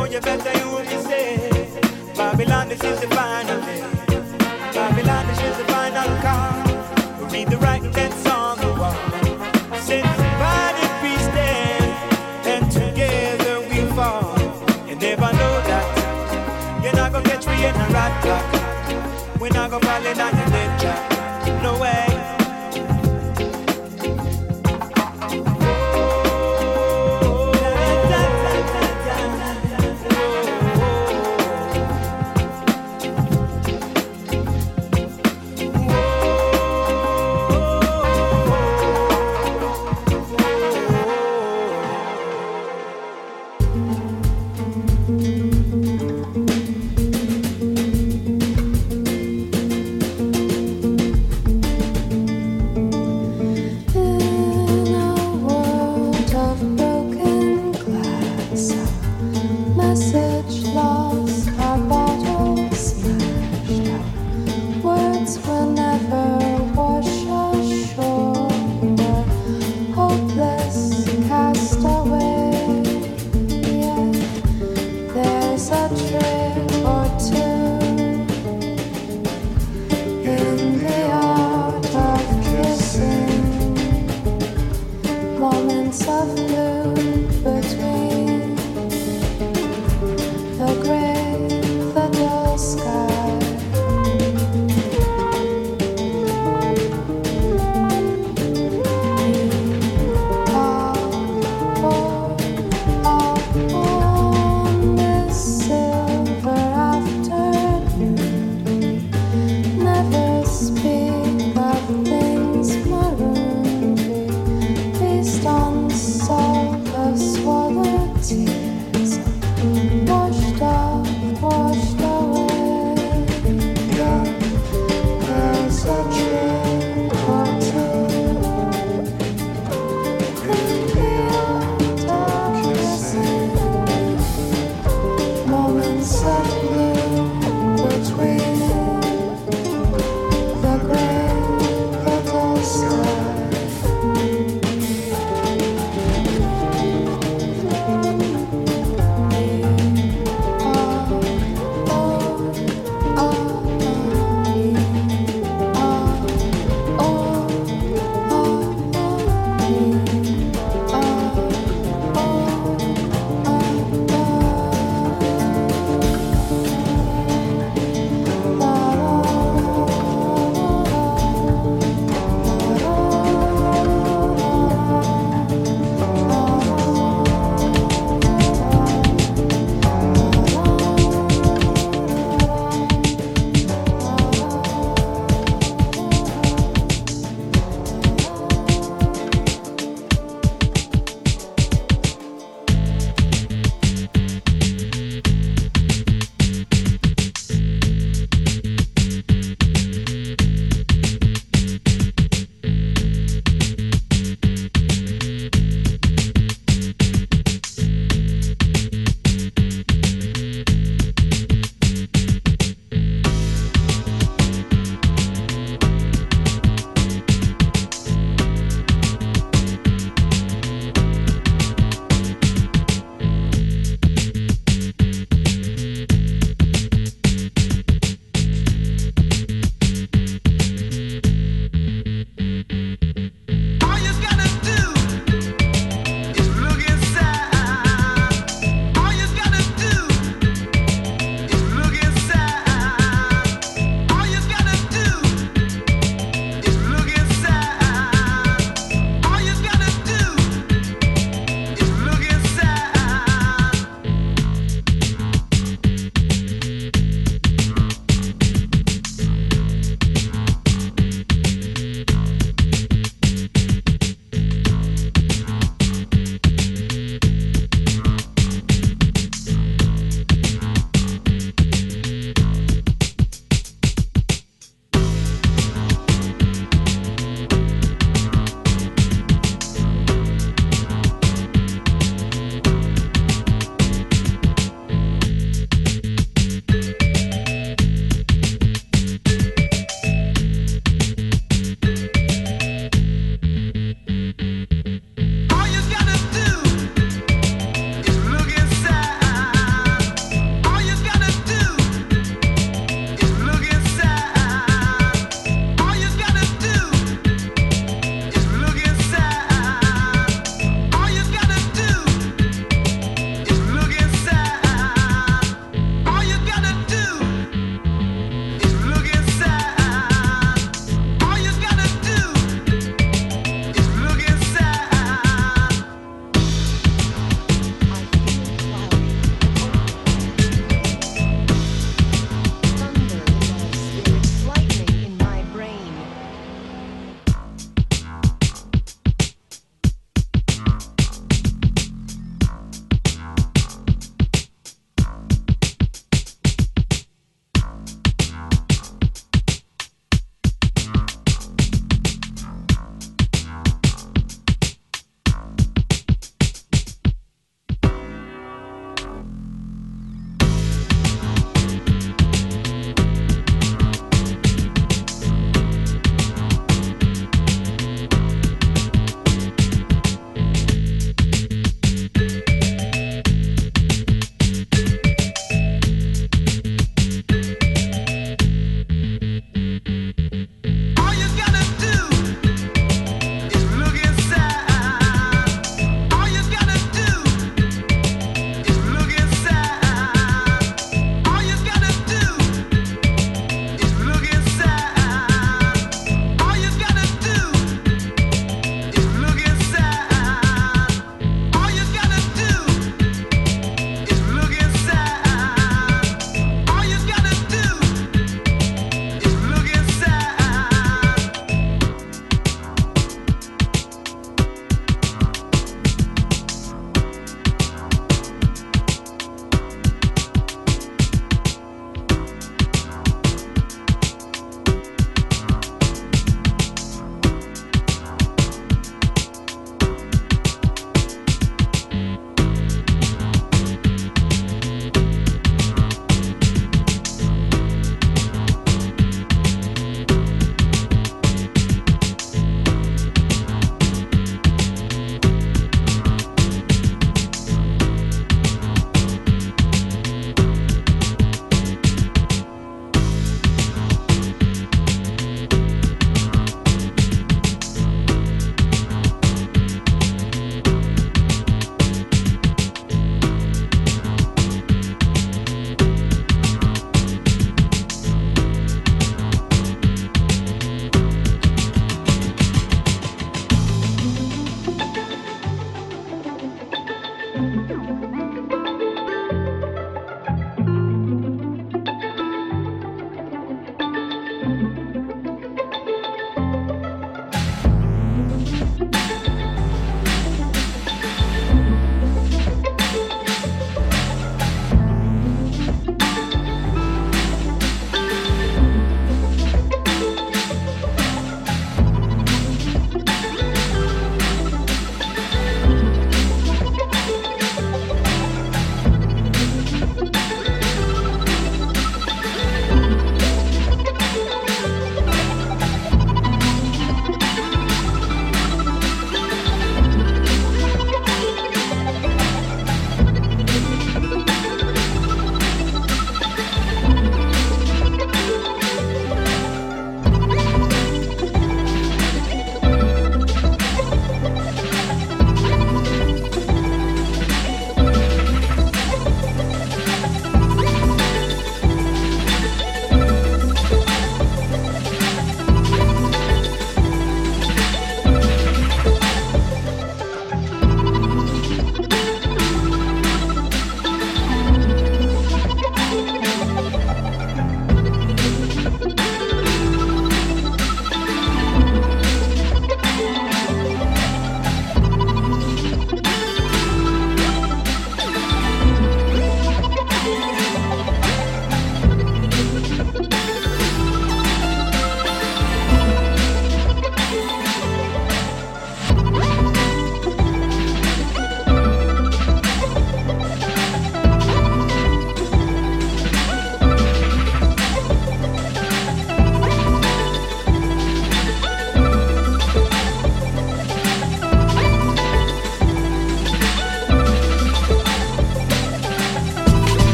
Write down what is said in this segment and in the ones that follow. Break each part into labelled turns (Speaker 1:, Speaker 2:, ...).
Speaker 1: know you better, you will be safe. Babylon, this is the final day. Babylon, this is the final call. Read the right and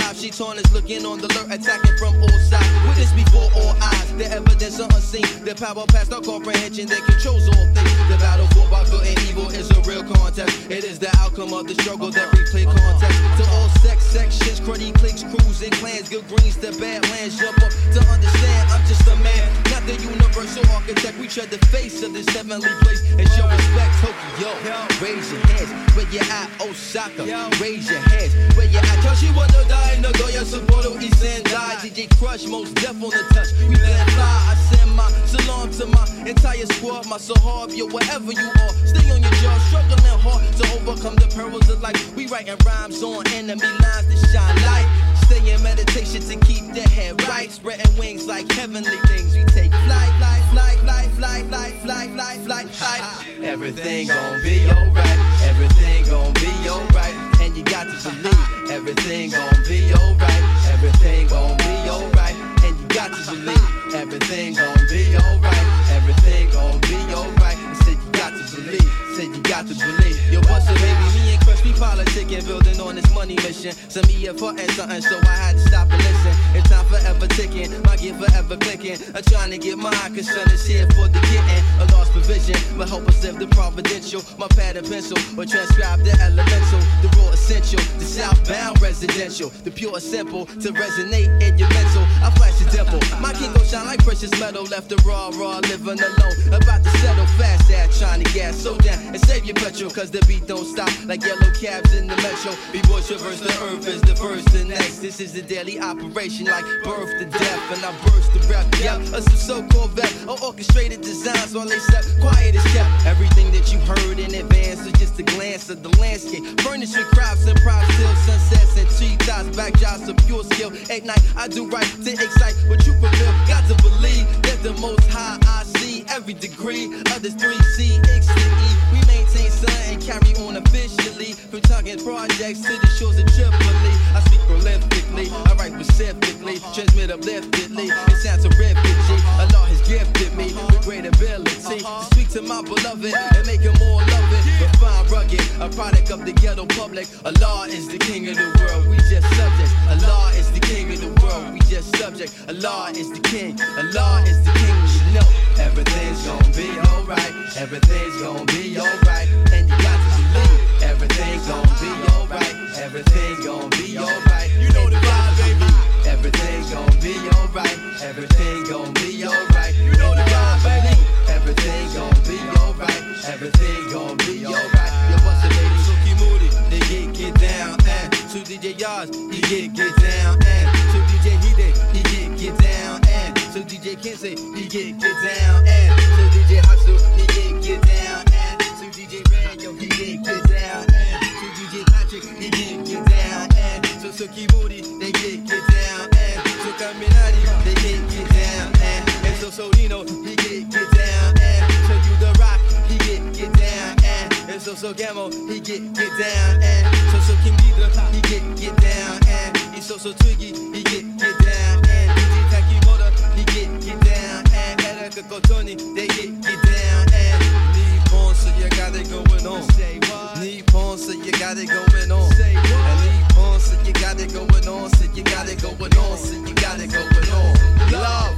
Speaker 2: to survive. Shaitan is looking on the alert, attacking from all sides. Witness before all eyes, the evidence unseen. The power past our comprehension that controls all things. The battle for by good and evil is a real contest. It is the outcome of the struggle that we play contest. To all sex sections, cruddy cliques, crews, and clans, good greens to bad lands. Jump up to understand, I'm just a man, not the universal architect. We tread the face of this heavenly place and show respect. Tokyo, raise your hands where you at, Osaka. Raise your hands where you at. Toshi Wanda die, no Goya Sapporo, East die. DJ Krush, Mos Def on the touch. We let fly. I send my salam to my entire squad, my sahab, yo, wherever you are. Stay on your job, struggling hard to overcome the perils of life. We writing rhymes on enemy lines to shine light. Stay in meditation to keep the head right. Spreading wings like heavenly things. We take flight, flight, flight, flight, flight, flight, flight, flight, flight, flight. Everything gon' be alright. Everything gon' be alright. And you got to believe everything gon' be alright. Everything gon' be alright. And you got to believe everything gon' be alright. Everything gon' be alright. I said you got to believe. Said you got to believe. Yo, what's up, baby? Me and Krush, we politicking, building on this money mission. Some me here for and something, so I had to stop and listen. It's time forever ticking, my gear forever clicking. I'm trying to get mine, cause is here for the getting. A lost provision, but help us live the providential. My pad and pencil, or transcribe the elemental, the raw essential, the southbound residential, the pure simple to resonate in your mental. I flash the dimple, my king gon' shine like precious metal. Left the raw, raw, living alone. About to settle fast, ass trying to gas so down and save your petrol, cause the beat don't stop like yellow cabs in the metro. B-boys traverse the earth is the first to next. This is the daily operation like birth to death, and I burst the rep. Yeah, a so-called vet, or orchestrated designs while they set quiet as kept. Everything that you heard in advance is just a glance of the landscape. With crafts and props till sunsets and tree tops, backdrops of pure skill. At night, I do right to excite what you fulfill. Got to believe that the most high I see every degree of this 3C, X to E. We maintain sun and carry on officially. From talking projects to the shores of Tripoli. I speak prolifically, I write specifically, transmit upliftedly. It sounds terrific, G. Allah has gifted me with great ability to speak to my beloved and make him more loving. Refined, rugged, a product of the ghetto public. Allah is the king of the world, we just subjects. Allah is the king of the world, we just subject. Allah is the king, Allah is the king, you know. Everything's gonna be alright, everything's gonna be alright. And you got to believe everything's gonna be alright, everything's gonna be alright. You know the vibe, baby. Everything's gonna be alright, everything's gonna be alright. You know the vibe, baby. Everything's gonna be alright, everything's gonna be alright. Yo, what's it, baby? So keep moody, they get get down and to DJ Yaz, he get get down and to DJ Hide, he get get down and to DJ Kensei, he get get down and to DJ Hasu, he get get down get get down and to DJ Patrick, he get get down and to Suki Moody, they get get down and to Caminati, they get get down and and so Solino, he get get down and to you the rock, he get get down and and so so Gamo, he get get down and so so King Giddra, he get get down and he so so Twiggy, he get get down and DJ Takimoto, he get get down and Erica Cotoni, they get get down got it going on. And Nippon, so you got it going on. So you got it going on. So you got it going on. Love.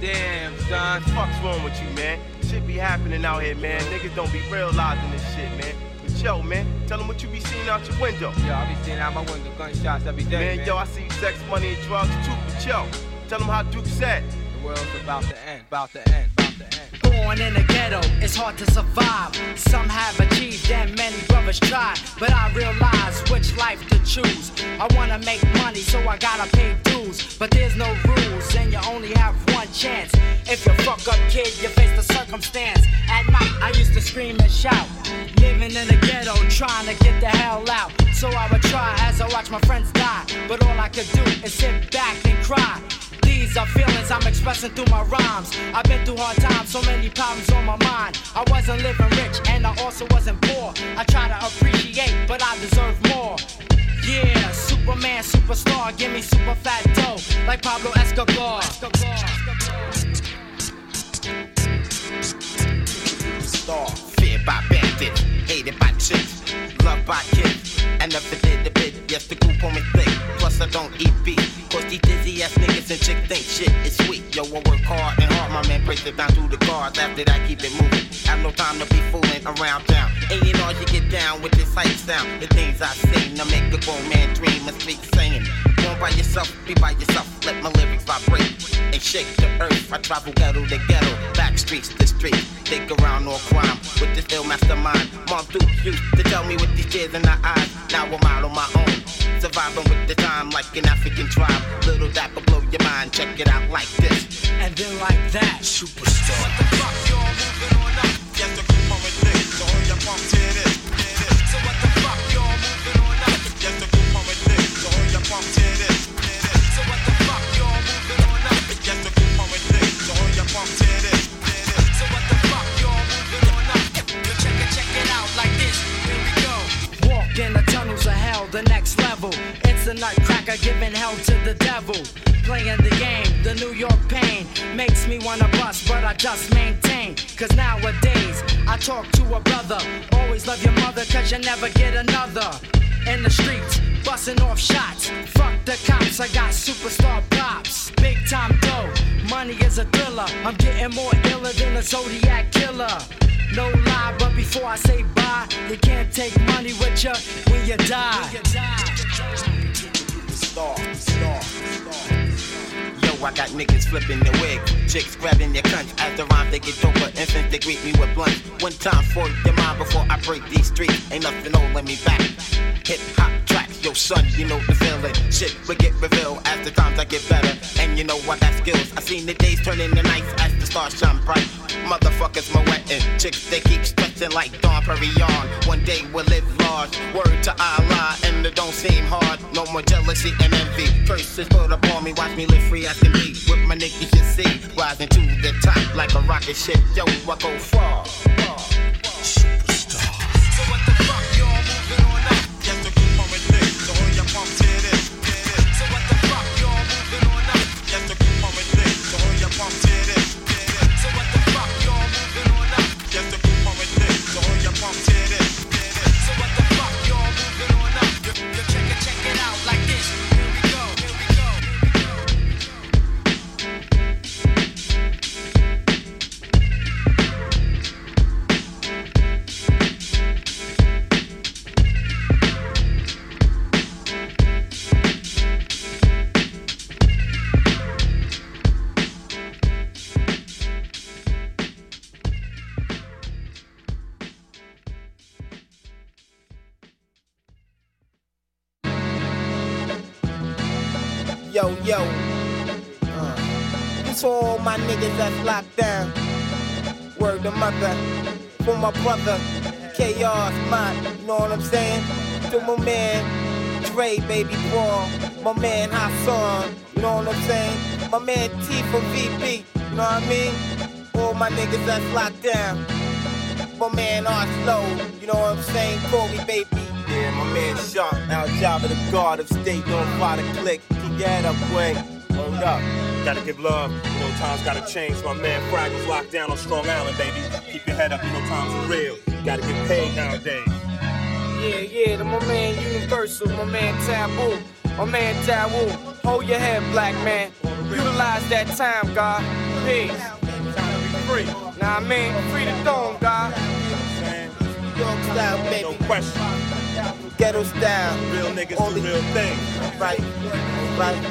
Speaker 3: Damn, son, fuck's wrong with you, man? Shit be happening out here, man. Niggas don't be realizing this shit, man. But yo, man, tell them what you be seeing out your window.
Speaker 4: Yo, I be seeing out my window gunshots every day,
Speaker 3: Man,
Speaker 4: man.
Speaker 3: yo, I see sex, money, and drugs too, but yo, tell them how Duke said.
Speaker 4: the world's about to end, about to end, about to end.
Speaker 5: Born in the ghetto, it's hard to survive. Some have achieved and many brothers tried. But I realize which life to choose. I wanna make money, so I gotta pay dues. But there's no rules, and you only have one chance. If you fuck up, kid, you face the circumstance. At night, I used to scream and shout. Living in the ghetto, trying to get the hell out. So I would try as I watch my friends die. But all I could do is sit back and cry. These are feelings I'm expressing through my rhymes. I've been through hard times, so many problems on my mind. I wasn't living rich and I also wasn't poor. I try to appreciate, but I deserve more. Yeah, Superman, superstar, give me super fat dough, like Pablo Escobar.
Speaker 6: Star, feared by bandits, hated by chicks, loved by kids, and never did a bit. Yes, the group on me thick, plus I don't eat beef. These dizzy ass niggas and chick think shit is sweet. Yo, I work hard and hard, my man it down through the guards. After that, keep it moving. Have no time to be fooling around town. Ain't it all you get down with this hype sound? The things I sing, I make a grown man dream and speak saying. Go by yourself, be by yourself, let my lyrics vibrate and shake the earth. I travel ghetto to ghetto, back streets to street. Think around all crime with this ill mastermind. Mom Duke used to tell me with these tears in her eyes. Now I'm out on my own. Surviving with the time like an African tribe. Little dapper blow your mind. Check it out like this.
Speaker 5: And then like that,
Speaker 6: Superstar.
Speaker 5: Nutcracker giving hell to the devil. Playing the game, the New York pain makes me wanna bust, but I just maintain. Cause nowadays, I talk to a brother. Always love your mother, cause you never get another. In the streets, busting off shots. Fuck the cops, I got superstar props. Big time dough, money is a thriller. I'm getting more iller than a Zodiac killer. No lie, but before I say bye, you can't take money with you when you die.
Speaker 6: Star, star, Yo, I got niggas flipping their wig, chicks grabbing their cunts. As the rhyme they get doper, infants they greet me with blunts. One time for your mind before I break these streets. Ain't nothing holding me back. Hip hop tracks, yo son, you know the feeling. Shit will get revealed as the times I get better. And you know I got skills. I seen the days turn into nights as the stars shine bright. Motherfuckers my wetting, chicks they keep stretching like Dom Perignon. One day we'll live large. Word to Allah, and it don't seem hard. No more jealousy and envy. Curses put upon me, watch me live free be. With my niggas you see, rising to the top like a rocket ship. Yo, I go far. Baby boy. My man Hot Hassan. You know what I'm saying? My man T from VP. You know what I mean? All my niggas that's locked down. My man R Slow. You know what I'm saying? Corey, baby.
Speaker 3: Yeah, my man Sharp, Al Java, the guard of state, don't fly the click. Keep your head up, Quay. Word up. Gotta give love, you know, times gotta change. My man Fraggles locked down on Strong Island, baby. Keep your head up, you know, times are real. Gotta get paid nowadays.
Speaker 7: Yeah, yeah, to my man Universal, my man Taboo, my man Taboo. Hold your head, black man. Utilize that time, God. Peace.
Speaker 3: Time to be free.
Speaker 7: Nah, I mean, free the dome, God.
Speaker 3: Man,
Speaker 6: York style,
Speaker 3: no
Speaker 6: baby.
Speaker 3: question.
Speaker 6: Ghetto style.
Speaker 3: Real niggas
Speaker 6: Only-
Speaker 3: do real things.
Speaker 6: Right, right.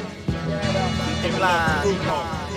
Speaker 3: Keep it
Speaker 6: Live.